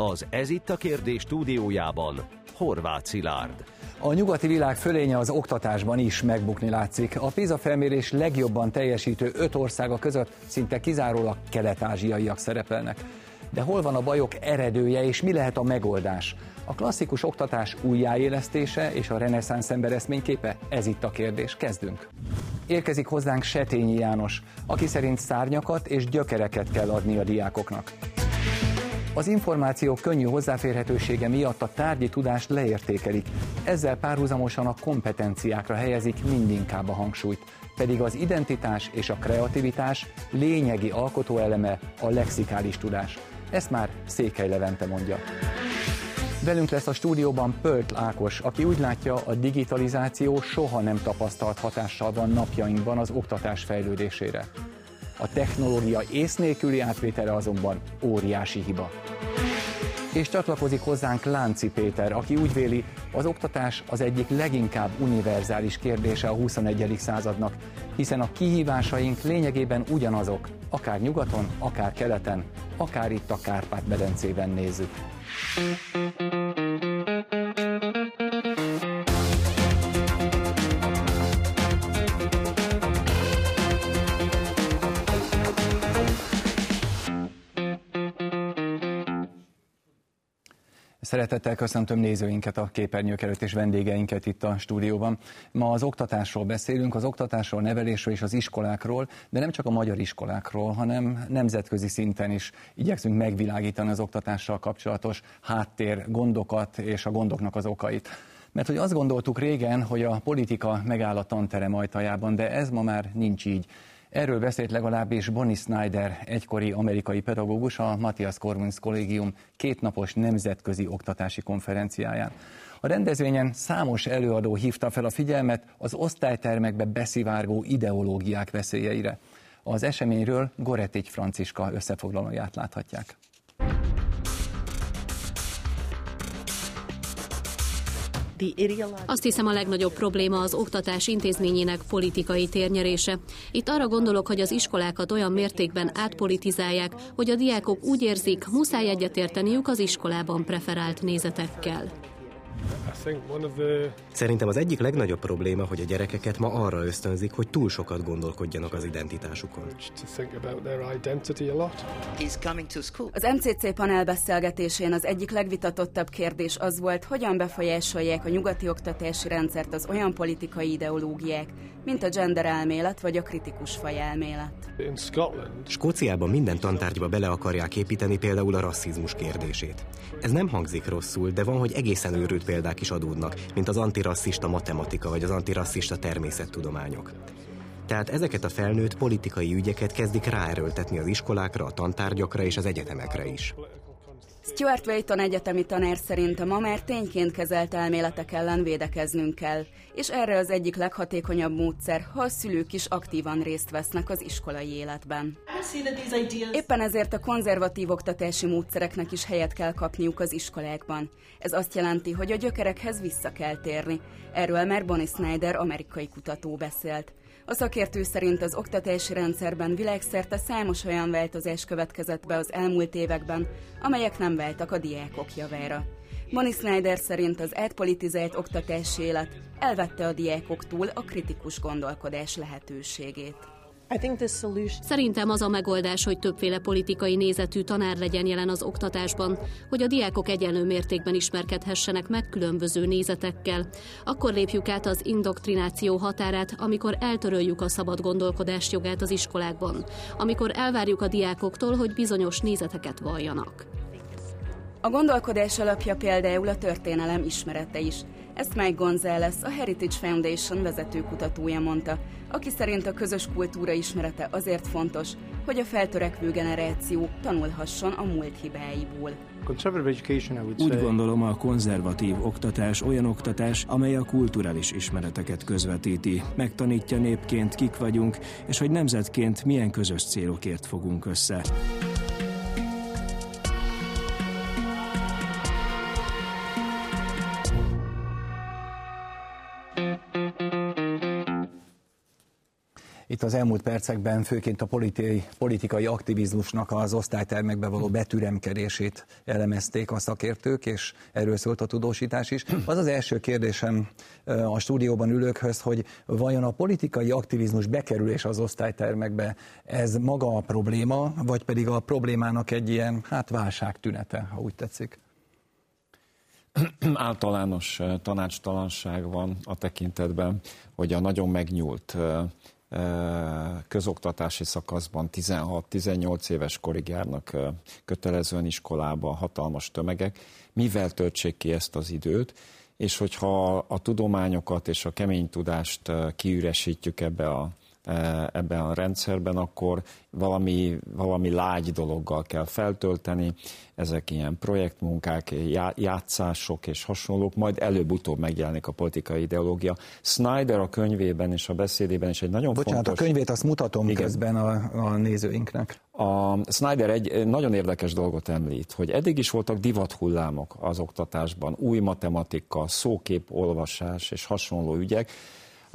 Az Ez itt a kérdés stúdiójában Horváth Szilárd. A nyugati világ fölénye az oktatásban is megbukni látszik. A PISA felmérés legjobban teljesítő öt országa között szinte kizárólag kelet-ázsiaiak szerepelnek. De hol van a bajok eredője és mi lehet a megoldás? A klasszikus oktatás újjáélesztése és a reneszánsz ember eszményképe? Ez itt a kérdés. Kezdünk. Érkezik hozzánk Setényi János, aki szerint szárnyakat és gyökereket kell adni a diákoknak. Az információ könnyű hozzáférhetősége miatt a tárgyi tudást leértékelik, ezzel párhuzamosan a kompetenciákra helyezik mindinkább a hangsúlyt, pedig az identitás és a kreativitás lényegi alkotóeleme a lexikális tudás. Ezt már Székely Levente mondja. Velünk lesz a stúdióban Pölt Ákos, aki úgy látja, a digitalizáció soha nem tapasztalt hatással van napjainkban az oktatás fejlődésére. A technológia ész nélküli átvétele azonban óriási hiba. És csatlakozik hozzánk Lánci Péter, aki úgy véli, az oktatás az egyik leginkább univerzális kérdése a 21. századnak, hiszen a kihívásaink lényegében ugyanazok, akár nyugaton, akár keleten, akár itt a Kárpát-medencében nézzük. Szeretettel köszöntöm nézőinket a képernyők előtt és vendégeinket itt a stúdióban. Ma az oktatásról beszélünk, az oktatásról, nevelésről és az iskolákról, de nem csak a magyar iskolákról, hanem nemzetközi szinten is igyekszünk megvilágítani az oktatással kapcsolatos háttér gondokat és a gondoknak az okait. Mert hogy azt gondoltuk régen, hogy a politika megáll a tanterem ajtajában, de ez ma már nincs így. Erről beszélt legalábbis Bonnie Snyder, egykori amerikai pedagógus a Matthias Corvinus Kollégium kétnapos nemzetközi oktatási konferenciáján. A rendezvényen számos előadó hívta fel a figyelmet az osztálytermekbe beszivárgó ideológiák veszélyeire. Az eseményről Goretigy Franciska összefoglalóját láthatják. Azt hiszem a legnagyobb probléma az oktatás intézményének politikai térnyerése. Itt arra gondolok, hogy az iskolákat olyan mértékben átpolitizálják, hogy a diákok úgy érzik, muszáj egyetérteniük az iskolában preferált nézetekkel. Szerintem az egyik legnagyobb probléma, hogy a gyerekeket ma arra ösztönzik, hogy túl sokat gondolkodjanak az identitásukon. Az MCC panel beszélgetésén az egyik legvitatottabb kérdés az volt, hogyan befolyásolják a nyugati oktatási rendszert az olyan politikai ideológiák, mint a gender elmélet vagy a kritikus faj elmélet. Skóciában minden tantárgyba bele akarják építeni például a rasszizmus kérdését. Ez nem hangzik rosszul, de van, hogy egészen őrült példák is adódnak, mint az antirasszista matematika vagy az antirasszista természettudományok. Tehát ezeket a felnőtt politikai ügyeket kezdik ráerőltetni az iskolákra, a tantárgyakra és az egyetemekre is. Stuart Wayton egyetemi tanár szerint a ma már tényként kezelt elméletek ellen védekeznünk kell, és erre az egyik leghatékonyabb módszer, ha a szülők is aktívan részt vesznek az iskolai életben. Éppen ezért a konzervatív oktatási módszereknek is helyet kell kapniuk az iskolákban. Ez azt jelenti, hogy a gyökerekhez vissza kell térni. Erről már Bonnie Snyder, amerikai kutató beszélt. A szakértő szerint az oktatási rendszerben világszerte számos olyan változás következett be az elmúlt években, amelyek nem váltak a diákok javára. Moni Snyder szerint az átpolitizált oktatási élet elvette a diákoktól a kritikus gondolkodás lehetőségét. Szerintem az a megoldás, hogy többféle politikai nézetű tanár legyen jelen az oktatásban, hogy a diákok egyenlő mértékben ismerkedhessenek meg különböző nézetekkel. Akkor lépjük át az indoktrináció határát, amikor eltöröljük a szabad gondolkodás jogát az iskolákban, amikor elvárjuk a diákoktól, hogy bizonyos nézeteket valljanak. A gondolkodás alapja például a történelem ismerete is. Ezt Mike González, a Heritage Foundation vezető kutatója mondta, aki szerint a közös kultúra ismerete azért fontos, hogy a feltörekvő generáció tanulhasson a múlt hibáiból. Úgy gondolom, a konzervatív oktatás olyan oktatás, amely a kulturális ismereteket közvetíti, megtanítja népként kik vagyunk, és hogy nemzetként milyen közös célokért fogunk össze. Itt az elmúlt percekben főként a politikai, politikai aktivizmusnak az osztálytermekbe való betüremkedését elemezték a szakértők, és erről szólt a tudósítás is. Az az első kérdésem a stúdióban ülőkhöz, hogy vajon a politikai aktivizmus bekerülés az osztálytermekbe, ez maga a probléma, vagy pedig a problémának egy ilyen, hát válságtünete, ha úgy tetszik? általános tanácstalanság van a tekintetben, hogy a nagyon megnyúlt közoktatási szakaszban 16-18 éves korig járnak kötelezően iskolába hatalmas tömegek, mivel töltsék ki ezt az időt, és hogyha a tudományokat és a kemény tudást kiüresítjük ebbe a ebben a rendszerben, akkor valami, valami lágy dologgal kell feltölteni, ezek ilyen projektmunkák, játszások és hasonlók, majd előbb-utóbb megjelenik a politikai ideológia. Snyder a könyvében és a beszédében is egy nagyon Bocsánat, fontos... a könyvét azt mutatom Igen. közben a, a nézőinknek. A Snyder egy nagyon érdekes dolgot említ, hogy eddig is voltak divathullámok az oktatásban, új matematika, szókép olvasás és hasonló ügyek,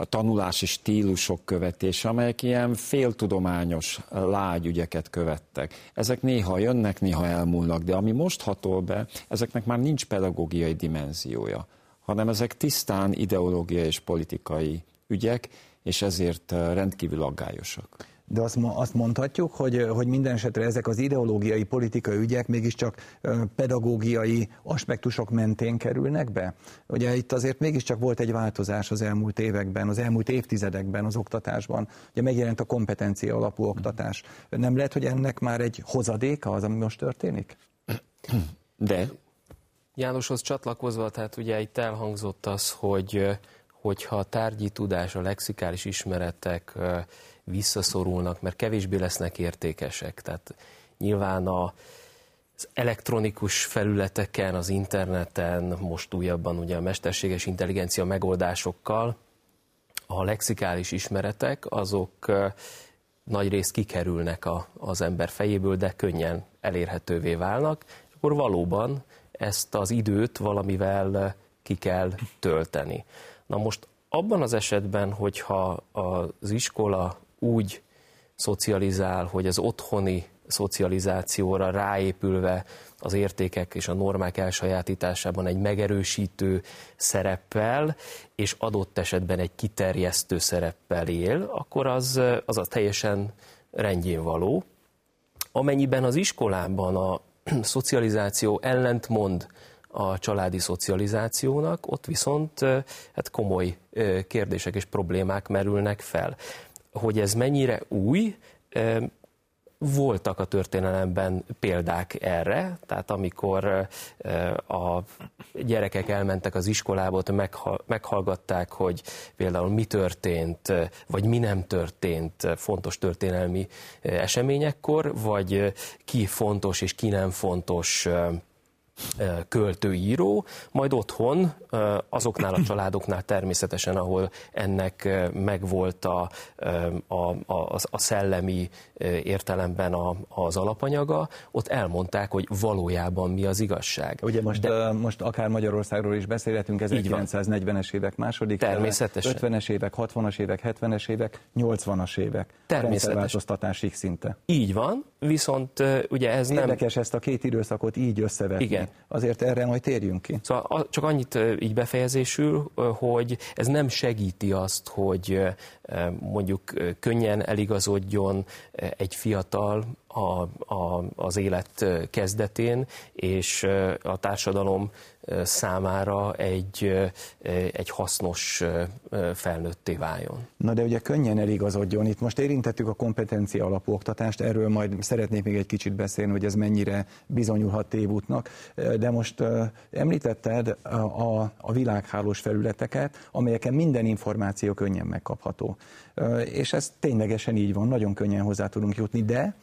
a tanulási stílusok követése, amelyek ilyen féltudományos, lágy ügyeket követtek. Ezek néha jönnek, néha elmúlnak, de ami most hatol be, ezeknek már nincs pedagógiai dimenziója, hanem ezek tisztán ideológiai és politikai ügyek, és ezért rendkívül aggályosak. De azt, azt mondhatjuk, hogy, hogy minden esetre ezek az ideológiai, politikai ügyek mégiscsak pedagógiai aspektusok mentén kerülnek be? Ugye itt azért mégiscsak volt egy változás az elmúlt években, az elmúlt évtizedekben az oktatásban. Ugye megjelent a kompetencia alapú oktatás. Nem lehet, hogy ennek már egy hozadéka az, ami most történik? De Jánoshoz csatlakozva, tehát ugye itt elhangzott az, hogy hogyha a tárgyi tudás, a lexikális ismeretek visszaszorulnak, mert kevésbé lesznek értékesek. Tehát nyilván a, az elektronikus felületeken, az interneten, most újabban ugye a mesterséges intelligencia megoldásokkal a lexikális ismeretek azok nagy részt kikerülnek a, az ember fejéből, de könnyen elérhetővé válnak, és akkor valóban ezt az időt valamivel ki kell tölteni. Na most abban az esetben, hogyha az iskola úgy szocializál, hogy az otthoni szocializációra ráépülve az értékek és a normák elsajátításában egy megerősítő szereppel, és adott esetben egy kiterjesztő szereppel él, akkor az, az a teljesen rendjén való. Amennyiben az iskolában a szocializáció ellentmond a családi szocializációnak, ott viszont hát komoly kérdések és problémák merülnek fel hogy ez mennyire új, voltak a történelemben példák erre, tehát amikor a gyerekek elmentek az iskolába, ott meghallgatták, hogy például mi történt, vagy mi nem történt fontos történelmi eseményekkor, vagy ki fontos és ki nem fontos költőíró, majd otthon azoknál a családoknál természetesen, ahol ennek megvolt a, a, a, a szellemi értelemben a, az alapanyaga, ott elmondták, hogy valójában mi az igazság. Ugye most, De, most akár Magyarországról is beszélhetünk, 1940-es évek második természetesen. 50-es évek, 60-as évek, 70-es évek, 80-as évek. Természetesen. szinte. Így van, viszont ugye ez Érdekes nem... Érdekes ezt a két időszakot így összevetni. Igen. Azért erre majd térjünk ki. Szóval csak annyit így befejezésül, hogy ez nem segíti azt, hogy mondjuk könnyen eligazodjon egy fiatal a, a, az élet kezdetén, és a társadalom számára egy, egy hasznos felnőtté váljon. Na de ugye könnyen eligazodjon. Itt most érintettük a kompetencia alapú oktatást, erről majd szeretnék még egy kicsit beszélni, hogy ez mennyire bizonyulhat tévútnak, de most említetted a, a, a világhálós felületeket, amelyeken minden információ könnyen megkapható. És ez ténylegesen így van, nagyon könnyen hozzá tudunk jutni, de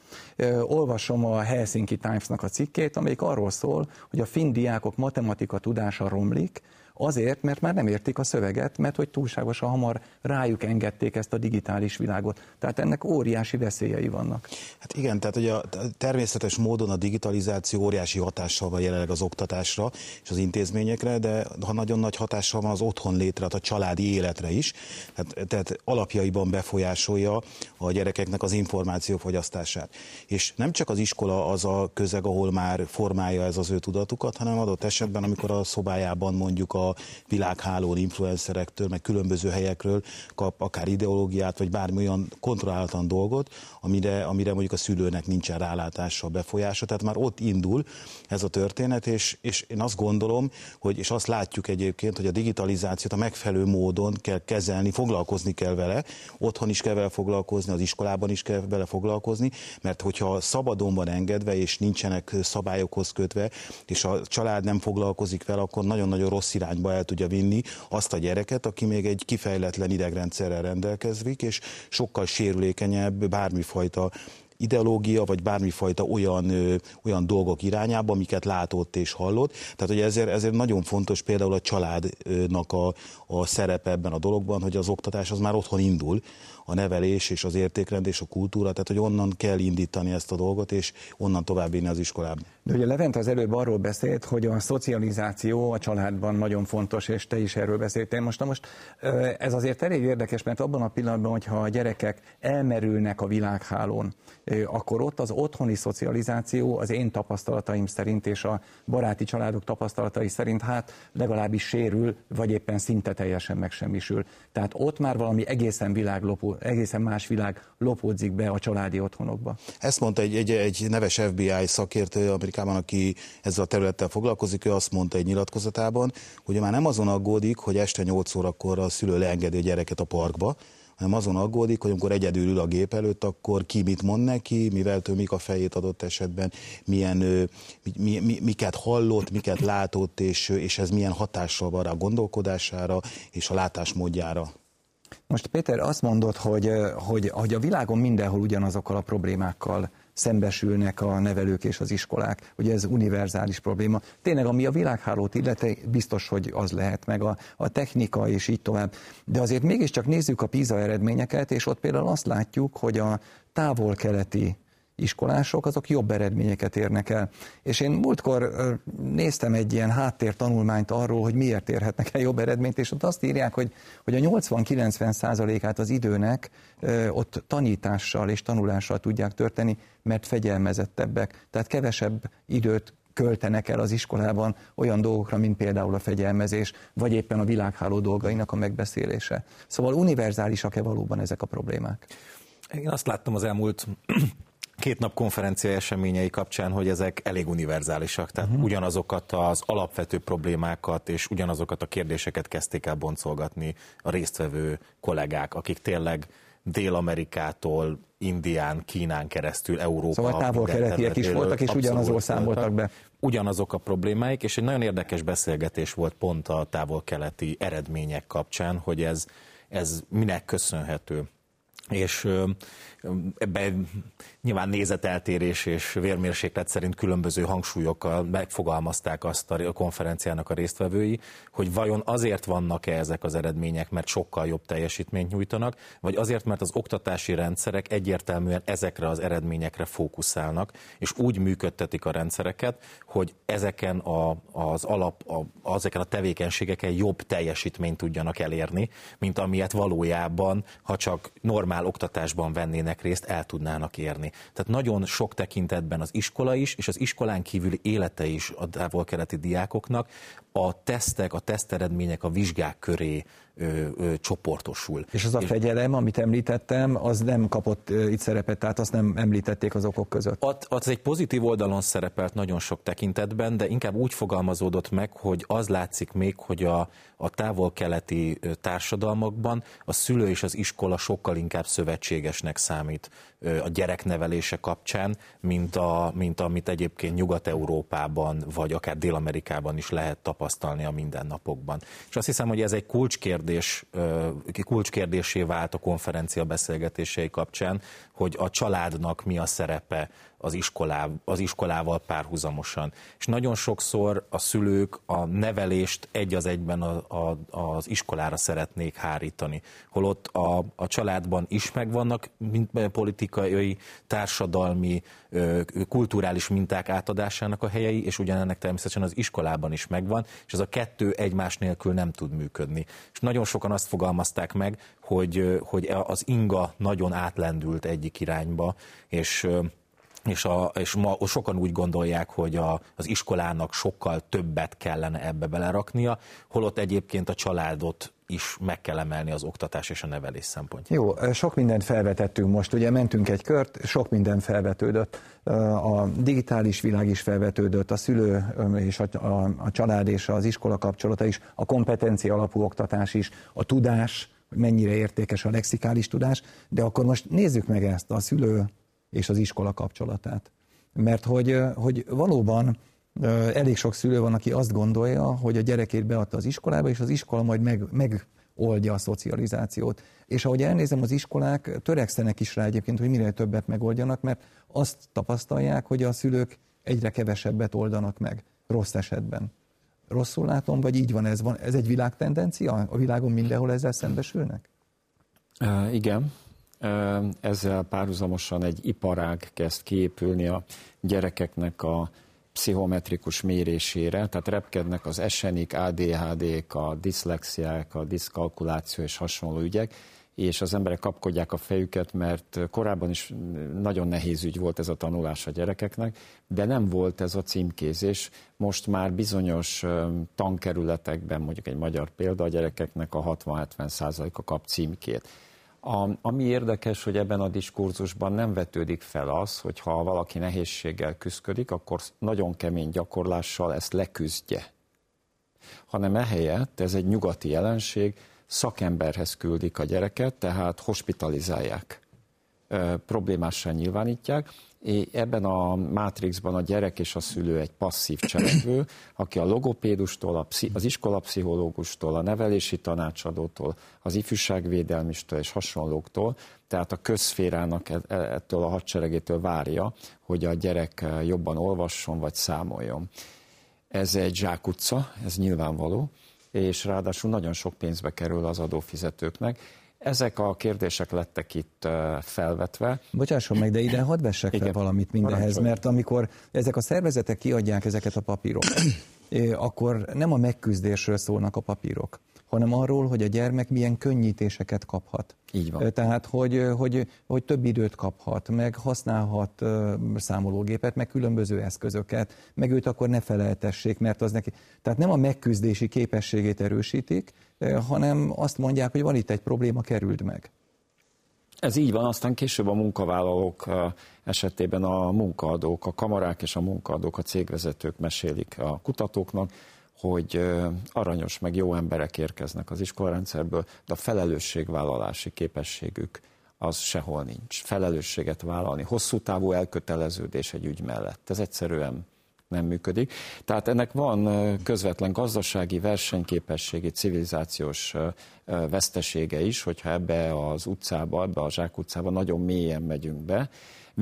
olvasom a Helsinki Times-nak a cikkét, amelyik arról szól, hogy a finn diákok matematika tudása romlik, Azért, mert már nem értik a szöveget, mert hogy túlságosan hamar rájuk engedték ezt a digitális világot. Tehát ennek óriási veszélyei vannak. Hát igen, tehát hogy a természetes módon a digitalizáció óriási hatással van jelenleg az oktatásra és az intézményekre, de ha nagyon nagy hatással van az otthon létre, a családi életre is, tehát, tehát alapjaiban befolyásolja a gyerekeknek az információfogyasztását. És nem csak az iskola az a közeg, ahol már formálja ez az ő tudatukat, hanem adott esetben, amikor a szobájában mondjuk a világhálón influencerektől, meg különböző helyekről kap akár ideológiát, vagy bármi olyan kontrollálatlan dolgot, amire, amire mondjuk a szülőnek nincsen rálátása, befolyása. Tehát már ott indul ez a történet, és, és én azt gondolom, hogy, és azt látjuk egyébként, hogy a digitalizációt a megfelelő módon kell kezelni, foglalkozni kell vele, otthon is kell vele foglalkozni, az iskolában is kell vele foglalkozni, mert hogyha szabadon van engedve, és nincsenek szabályokhoz kötve, és a család nem foglalkozik vele, akkor nagyon-nagyon rossz irányba el tudja vinni azt a gyereket, aki még egy kifejletlen idegrendszerrel rendelkezik, és sokkal sérülékenyebb bármifajta ideológia, vagy bármifajta olyan, ö, olyan dolgok irányába, amiket látott és hallott. Tehát, hogy ezért, ezért nagyon fontos például a családnak a, a szerepe ebben a dologban, hogy az oktatás az már otthon indul, a nevelés és az értékrend és a kultúra, tehát hogy onnan kell indítani ezt a dolgot, és onnan tovább vinni az iskolába. De ugye Levent az előbb arról beszélt, hogy a szocializáció a családban nagyon fontos, és te is erről beszéltél. Most, na most ez azért elég érdekes, mert abban a pillanatban, hogyha a gyerekek elmerülnek a világhálón, akkor ott az otthoni szocializáció az én tapasztalataim szerint és a baráti családok tapasztalatai szerint hát legalábbis sérül, vagy éppen szinte teljesen megsemmisül. Tehát ott már valami egészen világlopó, egészen más világ lopódzik be a családi otthonokba. Ezt mondta egy, egy, egy neves FBI szakértő Amerikában, aki ezzel a területtel foglalkozik, ő azt mondta egy nyilatkozatában, hogy már nem azon aggódik, hogy este 8 órakor a szülő leengedi a gyereket a parkba, hanem azon aggódik, hogy amikor egyedül ül a gép előtt, akkor ki mit mond neki, mivel tömik a fejét adott esetben, milyen, mi, mi, miket hallott, miket látott, és, és ez milyen hatással van a gondolkodására és a látásmódjára. Most Péter azt mondod, hogy, hogy, hogy a világon mindenhol ugyanazokkal a problémákkal szembesülnek a nevelők és az iskolák, hogy ez univerzális probléma. Tényleg, ami a világhálót illeti, biztos, hogy az lehet meg a, a technika és így tovább. De azért mégiscsak nézzük a PISA eredményeket, és ott például azt látjuk, hogy a távol-keleti iskolások, azok jobb eredményeket érnek el. És én múltkor néztem egy ilyen háttér tanulmányt arról, hogy miért érhetnek el jobb eredményt, és ott azt írják, hogy, hogy a 80-90 százalékát az időnek ott tanítással és tanulással tudják történni, mert fegyelmezettebbek. Tehát kevesebb időt költenek el az iskolában olyan dolgokra, mint például a fegyelmezés, vagy éppen a világháló dolgainak a megbeszélése. Szóval univerzálisak-e valóban ezek a problémák? Én azt láttam az elmúlt két nap konferencia eseményei kapcsán, hogy ezek elég univerzálisak, tehát uh-huh. ugyanazokat az alapvető problémákat és ugyanazokat a kérdéseket kezdték el boncolgatni a résztvevő kollégák, akik tényleg Dél-Amerikától, Indián, Kínán keresztül, Európa. Szóval távol-keletiek is voltak, és ugyanazról számoltak be. Ugyanazok a problémáik, és egy nagyon érdekes beszélgetés volt pont a távol-keleti eredmények kapcsán, hogy ez, ez minek köszönhető és ebben nyilván nézeteltérés és vérmérséklet szerint különböző hangsúlyokkal megfogalmazták azt a konferenciának a résztvevői, hogy vajon azért vannak-e ezek az eredmények, mert sokkal jobb teljesítményt nyújtanak, vagy azért, mert az oktatási rendszerek egyértelműen ezekre az eredményekre fókuszálnak, és úgy működtetik a rendszereket, hogy ezeken a, az alap, a, ezeken a tevékenységeken jobb teljesítményt tudjanak elérni, mint amilyet valójában, ha csak normál oktatásban vennének vennének részt, el tudnának érni. Tehát nagyon sok tekintetben az iskola is, és az iskolán kívüli élete is a távol-keleti diákoknak a tesztek, a teszteredmények a vizsgák köré ö, ö, csoportosul. És az a fegyelem, amit említettem, az nem kapott ö, itt szerepet, tehát azt nem említették az okok között. Az, az egy pozitív oldalon szerepelt nagyon sok tekintetben, de inkább úgy fogalmazódott meg, hogy az látszik még, hogy a, a távol-keleti társadalmakban a szülő és az iskola sokkal inkább szövetségesnek számít a gyereknevelése kapcsán, mint, a, mint amit egyébként Nyugat-Európában, vagy akár Dél-Amerikában is lehet tapasztalni a mindennapokban. És azt hiszem, hogy ez egy kulcskérdés, kulcskérdésé vált a konferencia beszélgetései kapcsán, hogy a családnak mi a szerepe az, iskolá, az iskolával párhuzamosan. És nagyon sokszor a szülők a nevelést egy az egyben a, a, az iskolára szeretnék hárítani. Holott a, a családban is megvannak mint politikai, társadalmi, kulturális minták átadásának a helyei, és ugyanennek természetesen az iskolában is megvan, és ez a kettő egymás nélkül nem tud működni. És nagyon sokan azt fogalmazták meg, hogy, hogy az inga nagyon átlendült egyik irányba, és és, a, és ma sokan úgy gondolják, hogy a, az iskolának sokkal többet kellene ebbe beleraknia, holott egyébként a családot is meg kell emelni az oktatás és a nevelés szempontjából. Jó, sok mindent felvetettünk most, ugye mentünk egy kört, sok minden felvetődött, a digitális világ is felvetődött, a szülő és a, a, a család és az iskola kapcsolata is, a kompetencia alapú oktatás is, a tudás, mennyire értékes a lexikális tudás, de akkor most nézzük meg ezt a szülő és az iskola kapcsolatát. Mert hogy, hogy valóban elég sok szülő van, aki azt gondolja, hogy a gyerekét beadta az iskolába, és az iskola majd meg, megoldja a szocializációt. És ahogy elnézem, az iskolák törekszenek is rá egyébként, hogy minél többet megoldjanak, mert azt tapasztalják, hogy a szülők egyre kevesebbet oldanak meg, rossz esetben. Rosszul látom, vagy így van ez? Van, ez egy világtendencia? A világon mindenhol ezzel szembesülnek? Uh, igen, ezzel párhuzamosan egy iparág kezd kiépülni a gyerekeknek a pszichometrikus mérésére, tehát repkednek az esenik, ADHD-k, a diszlexiák, a diszkalkuláció és hasonló ügyek, és az emberek kapkodják a fejüket, mert korábban is nagyon nehéz ügy volt ez a tanulás a gyerekeknek, de nem volt ez a címkézés. Most már bizonyos tankerületekben, mondjuk egy magyar példa, a gyerekeknek a 60-70 százaléka kap címkét. A, ami érdekes, hogy ebben a diskurzusban nem vetődik fel az, hogy ha valaki nehézséggel küzdik, akkor nagyon kemény gyakorlással ezt leküzdje. Hanem ehelyett, ez egy nyugati jelenség, szakemberhez küldik a gyereket, tehát hospitalizálják, problémással nyilvánítják, ebben a mátrixban a gyerek és a szülő egy passzív cselekvő, aki a logopédustól, az iskolapszichológustól, a nevelési tanácsadótól, az ifjúságvédelmistől és hasonlóktól, tehát a közszférának e, e, ettől a hadseregétől várja, hogy a gyerek jobban olvasson vagy számoljon. Ez egy zsákutca, ez nyilvánvaló, és ráadásul nagyon sok pénzbe kerül az adófizetőknek, ezek a kérdések lettek itt felvetve. Bocsásson meg, de ide hadd vessek fel valamit mindenhez, mert amikor ezek a szervezetek kiadják ezeket a papírokat, akkor nem a megküzdésről szólnak a papírok, hanem arról, hogy a gyermek milyen könnyítéseket kaphat. Így van. Tehát, hogy, hogy, hogy több időt kaphat, meg használhat számológépet, meg különböző eszközöket, meg őt akkor ne feleltessék, mert az neki... Tehát nem a megküzdési képességét erősítik, hanem azt mondják, hogy van itt egy probléma, kerüld meg. Ez így van, aztán később a munkavállalók esetében a munkaadók, a kamarák és a munkaadók, a cégvezetők mesélik a kutatóknak, hogy aranyos, meg jó emberek érkeznek az iskolarendszerből, de a felelősségvállalási képességük az sehol nincs. Felelősséget vállalni, hosszú távú elköteleződés egy ügy mellett. Ez egyszerűen nem működik. Tehát ennek van közvetlen gazdasági, versenyképességi, civilizációs vesztesége is, hogyha ebbe az utcába, ebbe a zsákutcába nagyon mélyen megyünk be.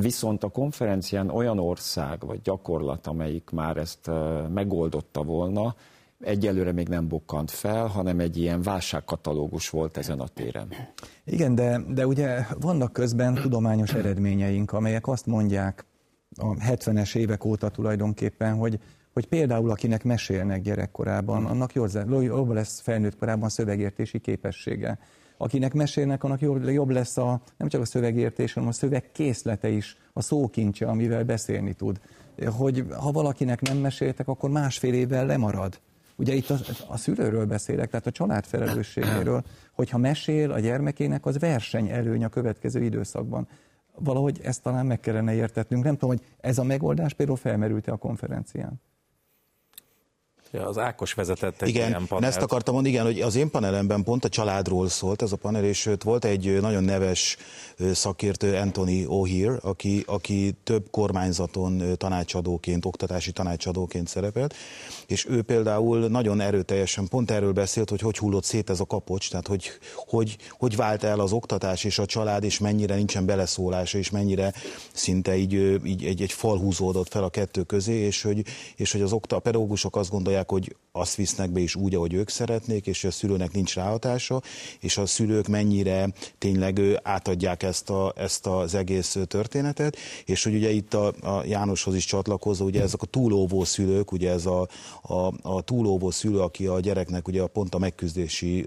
Viszont a konferencián olyan ország vagy gyakorlat, amelyik már ezt megoldotta volna, egyelőre még nem bukkant fel, hanem egy ilyen válságkatalógus volt ezen a téren. Igen, de, de ugye vannak közben tudományos eredményeink, amelyek azt mondják, a 70-es évek óta tulajdonképpen, hogy, hogy például akinek mesélnek gyerekkorában, annak jobb lesz felnőtt korában szövegértési képessége. Akinek mesélnek, annak jobb lesz a, nem csak a szövegértés, hanem a szövegkészlete is, a szókincse, amivel beszélni tud. Hogy ha valakinek nem meséltek, akkor másfél évvel lemarad. Ugye itt a, a szülőről beszélek, tehát a család felelősségéről, hogyha mesél a gyermekének, az verseny előny a következő időszakban valahogy ezt talán meg kellene értetnünk. Nem tudom, hogy ez a megoldás például felmerült-e a konferencián? Az Ákos vezetett egy igen, ilyen panelt. ezt akartam mondani, igen, hogy az én panelemben pont a családról szólt ez a panel, és volt egy nagyon neves szakértő, Anthony O'Hear, aki, aki több kormányzaton tanácsadóként, oktatási tanácsadóként szerepelt, és ő például nagyon erőteljesen pont erről beszélt, hogy hogy hullott szét ez a kapocs, tehát hogy, hogy, hogy vált el az oktatás és a család, és mennyire nincsen beleszólása, és mennyire szinte így, így egy, egy fal húzódott fel a kettő közé, és hogy, és hogy az okta, a pedagógusok azt gondolják, hogy azt visznek be is úgy, ahogy ők szeretnék, és a szülőnek nincs ráhatása, és a szülők mennyire tényleg átadják ezt, a, ezt az egész történetet, és hogy ugye itt a, a Jánoshoz is csatlakozó, ugye ezek a túlóvó szülők, ugye ez a, a, a túlóvó szülő, aki a gyereknek ugye pont a megküzdési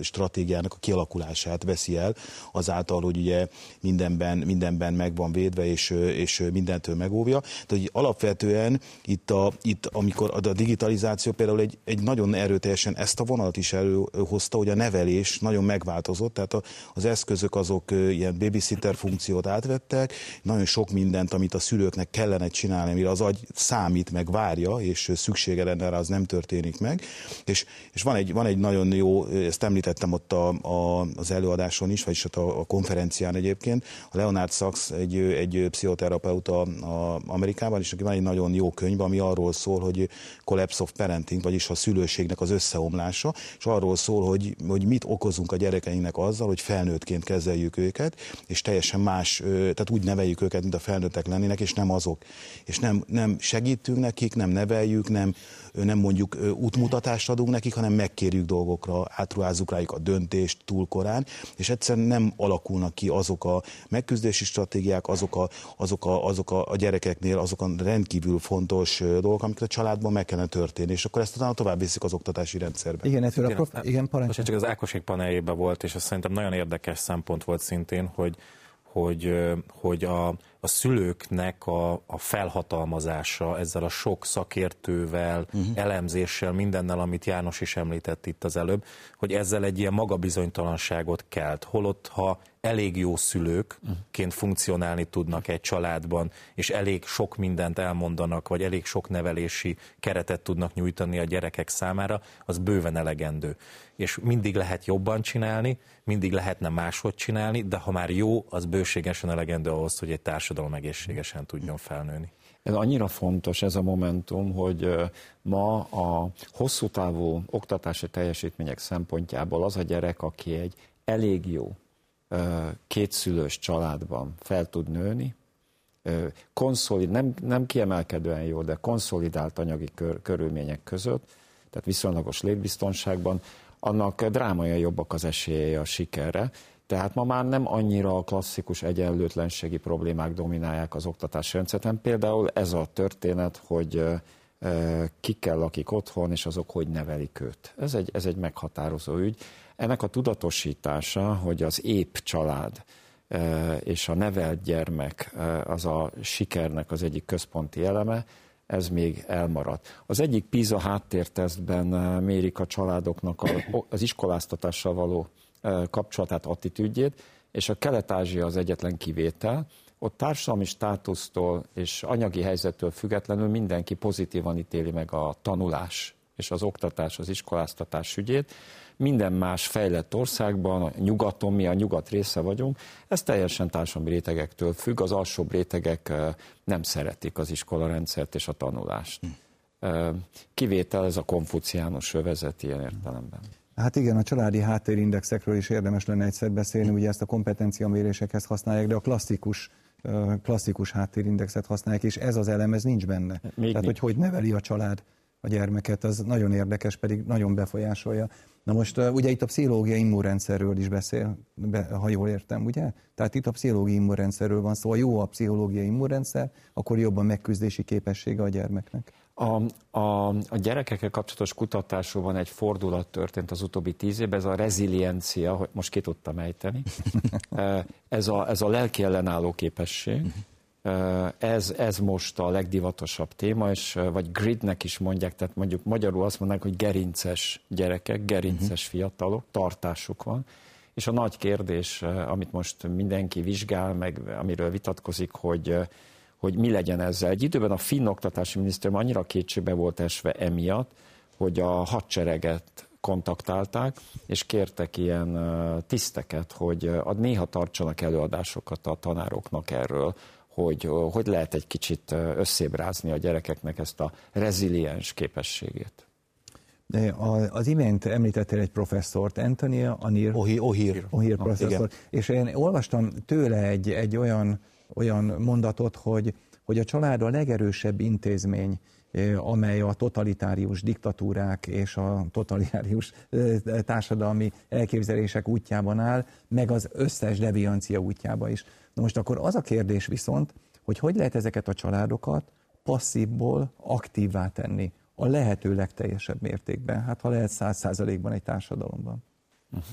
stratégiának a kialakulását veszi el, azáltal, hogy ugye mindenben, mindenben meg van védve, és, és mindentől megóvja. Tehát, hogy alapvetően itt, a, itt amikor a digitalizáció például egy, egy nagyon erőteljesen ezt a vonalat is előhozta, hogy a nevelés nagyon megváltozott, tehát a, az eszközök azok ilyen babysitter funkciót átvettek, nagyon sok mindent, amit a szülőknek kellene csinálni, mire az agy számít, meg várja, és szüksége lenne rá, az nem történik meg. És, és van, egy, van egy nagyon jó, ezt említettem ott a, a, az előadáson is, vagyis ott a, a konferencián egyébként, a Leonard Sachs egy, egy pszichoterapeuta a Amerikában, és aki van egy nagyon jó könyv, ami arról szól, hogy collapse of parenting, vagyis a szülőségnek az összeomlása, és arról szól, hogy, hogy mit okozunk a gyerekeinknek azzal, hogy felnőttként kezeljük őket, és teljesen más, tehát úgy neveljük őket, mint a felnőttek lennének, és nem azok. És nem, nem segítünk nekik, nem neveljük, nem, nem mondjuk útmutatást adunk nekik, hanem megkérjük dolgokra, átruházzuk rájuk a döntést túl korán, és egyszerűen nem alakulnak ki azok a megküzdési stratégiák, azok a, azok a, azok a, a gyerekeknél, azok a rendkívül fontos dolgok, amiket a családban meg kellene történni, és akkor ezt utána tovább viszik az oktatási rendszerbe. Igen, ettől a prof... igen, parancsolj. Csak az Ákosék paneljében volt, és azt szerintem nagyon érdekes szempont volt szintén, hogy hogy, hogy a, a szülőknek a, a felhatalmazása ezzel a sok szakértővel, uh-huh. elemzéssel, mindennel, amit János is említett itt az előbb, hogy ezzel egy ilyen magabizonytalanságot kelt. Holott, ha elég jó szülőkként funkcionálni tudnak egy családban, és elég sok mindent elmondanak, vagy elég sok nevelési keretet tudnak nyújtani a gyerekek számára, az bőven elegendő. És mindig lehet jobban csinálni, mindig lehetne máshogy csinálni, de ha már jó, az bőségesen elegendő ahhoz, hogy egy társadalom egészségesen tudjon felnőni. Ez annyira fontos ez a momentum, hogy ma a hosszú távú oktatási teljesítmények szempontjából az a gyerek, aki egy elég jó kétszülős családban fel tud nőni, konszolid, nem, nem kiemelkedően jó, de konszolidált anyagi kör, körülmények között, tehát viszonylagos létbiztonságban, annak drámaian jobbak az esélye a sikerre. Tehát ma már nem annyira a klasszikus egyenlőtlenségi problémák dominálják az oktatási rendszert, hanem például ez a történet, hogy kikkel lakik otthon, és azok hogy nevelik őt. Ez egy, ez egy meghatározó ügy. Ennek a tudatosítása, hogy az épp család és a nevelt gyermek az a sikernek az egyik központi eleme, ez még elmaradt. Az egyik PISA háttértesztben mérik a családoknak az iskoláztatással való kapcsolatát, attitűdjét, és a Kelet-Ázsia az egyetlen kivétel, ott társadalmi státusztól és anyagi helyzettől függetlenül mindenki pozitívan ítéli meg a tanulás és az oktatás, az iskoláztatás ügyét. Minden más fejlett országban, a nyugaton, mi a nyugat része vagyunk, ez teljesen társadalmi rétegektől függ, az alsóbb rétegek nem szeretik az iskolarendszert és a tanulást. Kivétel ez a konfuciánus övezet ilyen értelemben. Hát igen, a családi háttérindexekről is érdemes lenne egyszer beszélni, ugye ezt a kompetenciamérésekhez használják, de a klasszikus klasszikus háttérindexet használják, és ez az elem, ez nincs benne. Még Tehát, nincs. hogy hogy neveli a család a gyermeket, az nagyon érdekes, pedig nagyon befolyásolja. Na most ugye itt a pszichológiai immunrendszerről is beszél, ha jól értem, ugye? Tehát itt a pszichológiai immunrendszerről van szó. Ha jó a pszichológiai immunrendszer, akkor jobban megküzdési képessége a gyermeknek. A, a, a gyerekekkel kapcsolatos kutatásban egy fordulat történt az utóbbi tíz évben, ez a reziliencia, hogy most ki tudtam ejteni, ez a, ez a lelki ellenálló képesség, ez, ez most a legdivatosabb téma, és vagy gridnek is mondják, tehát mondjuk magyarul azt mondanák, hogy gerinces gyerekek, gerinces fiatalok, tartásuk van, és a nagy kérdés, amit most mindenki vizsgál, meg amiről vitatkozik, hogy hogy mi legyen ezzel. Egy időben a finn oktatási minisztérium annyira kétségbe volt esve emiatt, hogy a hadsereget kontaktálták, és kértek ilyen tiszteket, hogy néha tartsanak előadásokat a tanároknak erről, hogy hogy lehet egy kicsit összébrázni a gyerekeknek ezt a reziliens képességét. De az imént említettél egy professzort, Anthony Anir. Ohir. Ohir, Ohir professzor. Igen. És én olvastam tőle egy, egy olyan, olyan mondatot, hogy, hogy a család a legerősebb intézmény, amely a totalitárius diktatúrák és a totalitárius társadalmi elképzelések útjában áll, meg az összes deviancia útjába is. Na most akkor az a kérdés viszont, hogy hogy lehet ezeket a családokat passzívból aktívvá tenni a lehető legteljesebb mértékben, hát ha lehet száz százalékban egy társadalomban. Uh-huh.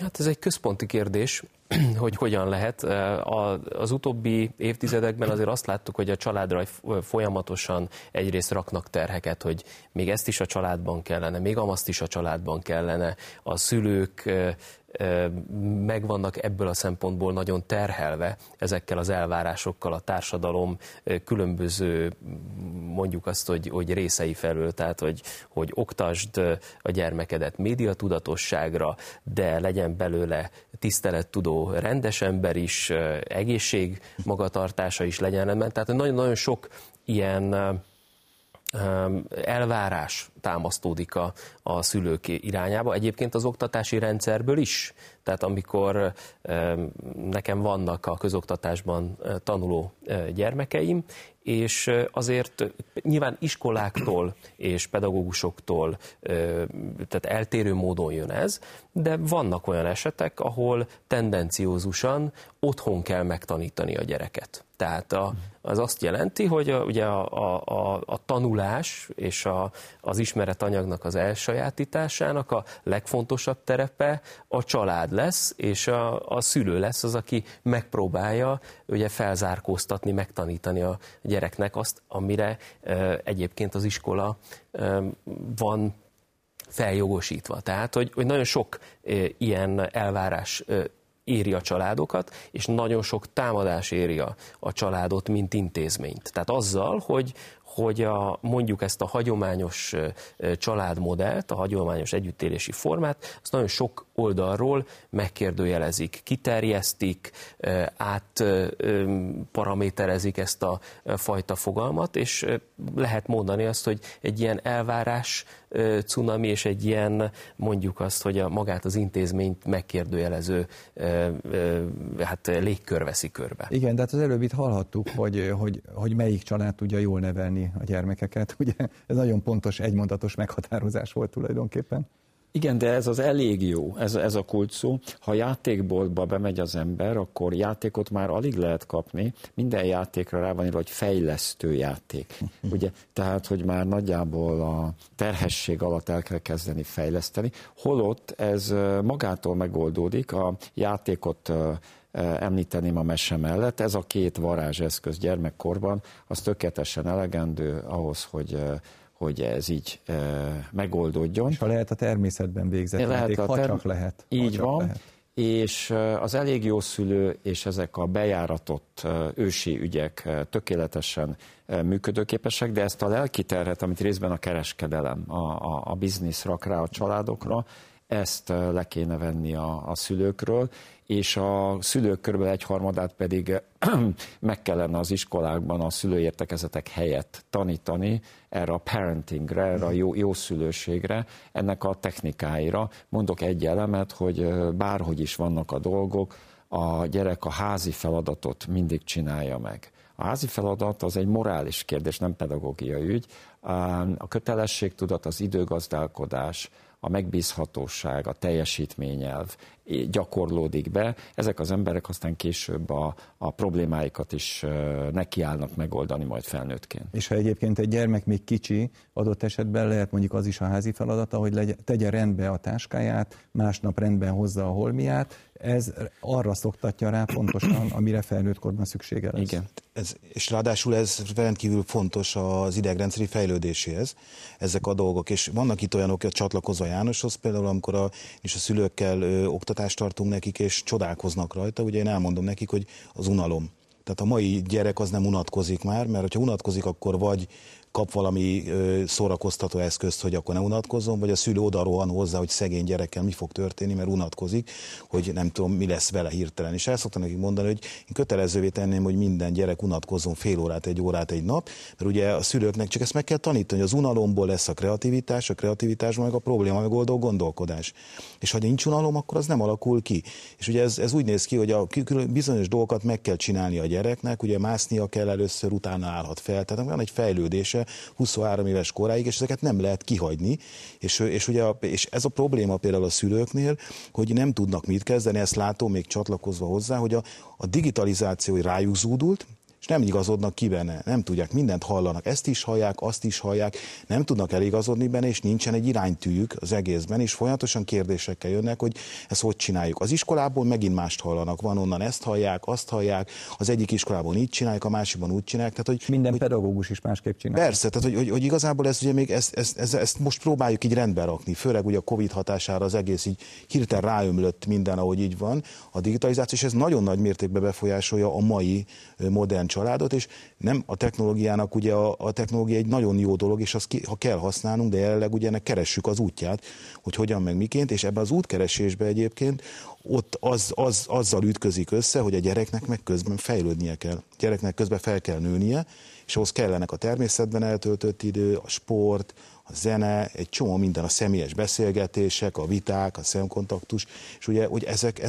Hát ez egy központi kérdés, hogy hogyan lehet. Az utóbbi évtizedekben azért azt láttuk, hogy a családra folyamatosan egyrészt raknak terheket, hogy még ezt is a családban kellene, még amazt is a családban kellene. A szülők meg vannak ebből a szempontból nagyon terhelve ezekkel az elvárásokkal a társadalom különböző, mondjuk azt, hogy, hogy részei felől, tehát hogy, hogy oktasd a gyermekedet médiatudatosságra, de legyen belőle tisztelettudó rendes ember is, egészség magatartása is legyen rendben. Tehát nagyon-nagyon sok ilyen elvárás támasztódik a, a szülők irányába. Egyébként az oktatási rendszerből is. Tehát amikor nekem vannak a közoktatásban tanuló gyermekeim, és azért nyilván iskoláktól és pedagógusoktól tehát eltérő módon jön ez, de vannak olyan esetek, ahol tendenciózusan otthon kell megtanítani a gyereket. Tehát a, az azt jelenti, hogy a, ugye a, a, a tanulás és a, az ismeretanyagnak az elsajátításának a legfontosabb terepe a család lesz, és a, a szülő lesz az, aki megpróbálja ugye felzárkóztatni, megtanítani a gyereknek azt, amire egyébként az iskola van feljogosítva. Tehát, hogy, hogy nagyon sok ilyen elvárás éri a családokat, és nagyon sok támadás éri a, a családot, mint intézményt. Tehát azzal, hogy, hogy a, mondjuk ezt a hagyományos családmodellt, a hagyományos együttélési formát, azt nagyon sok oldalról megkérdőjelezik, kiterjesztik, átparaméterezik ezt a fajta fogalmat, és lehet mondani azt, hogy egy ilyen elvárás cunami és egy ilyen mondjuk azt, hogy a magát az intézményt megkérdőjelező hát légkör veszi körbe. Igen, de hát az előbb itt hallhattuk, hogy, hogy, hogy melyik család tudja jól nevelni a gyermekeket. Ugye ez nagyon pontos, egymondatos meghatározás volt tulajdonképpen. Igen, de ez az elég jó, ez, ez a kult szó. Ha játékboltba bemegy az ember, akkor játékot már alig lehet kapni. Minden játékra rá van írva, hogy fejlesztő játék. Ugye, tehát, hogy már nagyjából a terhesség alatt el kell kezdeni fejleszteni. Holott ez magától megoldódik, a játékot említeném a mese mellett. Ez a két varázseszköz gyermekkorban, az tökéletesen elegendő ahhoz, hogy hogy ez így e, megoldódjon. És ha lehet a természetben végzett lehet játék, ha term... csak lehet. Így csak van, lehet. és az elég jó szülő és ezek a bejáratott ősi ügyek tökéletesen működőképesek, de ezt a lelki terhet, amit részben a kereskedelem, a, a, a biznisz rak rá a családokra, ezt le kéne venni a, a szülőkről, és a szülők kb. egyharmadát pedig meg kellene az iskolákban a szülőértekezetek helyett tanítani erre a parentingre, erre a jó, jó szülőségre, ennek a technikáira. Mondok egy elemet, hogy bárhogy is vannak a dolgok, a gyerek a házi feladatot mindig csinálja meg. A házi feladat az egy morális kérdés, nem pedagógiai ügy. A kötelességtudat, az időgazdálkodás, a megbízhatóság, a teljesítményelv gyakorlódik be. Ezek az emberek aztán később a, a problémáikat is nekiállnak megoldani majd felnőttként. És ha egyébként egy gyermek még kicsi, adott esetben lehet mondjuk az is a házi feladata, hogy legye, tegye rendbe a táskáját, másnap rendben hozza a holmiát, ez arra szoktatja rá pontosan, amire felnőtt korban szüksége lesz. Igen. Ez, és ráadásul ez rendkívül fontos az idegrendszeri fejlődéséhez, ezek a dolgok. És vannak itt olyanok, hogy csatlakozva Jánoshoz, például amikor a, és a szülőkkel ö, oktatást tartunk nekik, és csodálkoznak rajta, ugye én elmondom nekik, hogy az unalom. Tehát a mai gyerek az nem unatkozik már, mert ha unatkozik, akkor vagy kap valami szórakoztató eszközt, hogy akkor ne unatkozzon, vagy a szülő oda rohan hozzá, hogy szegény gyerekkel mi fog történni, mert unatkozik, hogy nem tudom, mi lesz vele hirtelen. És el szoktam nekik mondani, hogy én kötelezővé tenném, hogy minden gyerek unatkozzon fél órát, egy órát, egy nap, mert ugye a szülőknek csak ezt meg kell tanítani, hogy az unalomból lesz a kreativitás, a kreativitásban meg a probléma megoldó gondolkodás. És ha nincs unalom, akkor az nem alakul ki. És ugye ez, ez úgy néz ki, hogy a bizonyos dolgokat meg kell csinálni a gyereknek, ugye másznia kell először, utána állhat fel. Tehát van egy fejlődése 23 éves koráig, és ezeket nem lehet kihagyni. És, és, ugye, és ez a probléma például a szülőknél, hogy nem tudnak mit kezdeni, ezt látom még csatlakozva hozzá, hogy a, a digitalizáció rájuk zúdult, és nem igazodnak ki benne, nem tudják, mindent hallanak, ezt is hallják, azt is hallják, nem tudnak eligazodni benne, és nincsen egy iránytűjük az egészben, és folyamatosan kérdésekkel jönnek, hogy ezt hogy csináljuk. Az iskolából megint mást hallanak, van onnan ezt hallják, azt hallják, az egyik iskolában így csinálják, a másikban úgy csinálják. Tehát, hogy, Minden hogy, pedagógus is másképp csinálja. Persze, tehát hogy, hogy, hogy igazából ez ugye még ezt, ezt, ezt, ezt, most próbáljuk így rendbe rakni, főleg ugye a Covid hatására az egész így hirtelen ráömlött minden, ahogy így van, a digitalizáció, és ez nagyon nagy mértékben befolyásolja a mai modern családot, és nem a technológiának, ugye a, a technológia egy nagyon jó dolog, és azt ki, ha kell használnunk, de jelenleg ugye ennek keressük az útját, hogy hogyan meg miként, és ebben az útkeresésben egyébként ott az, az, azzal ütközik össze, hogy a gyereknek meg közben fejlődnie kell. A gyereknek közben fel kell nőnie, és ahhoz kellenek a természetben eltöltött idő, a sport, a zene, egy csomó minden, a személyes beszélgetések, a viták, a szemkontaktus, és ugye, hogy ezek, ezek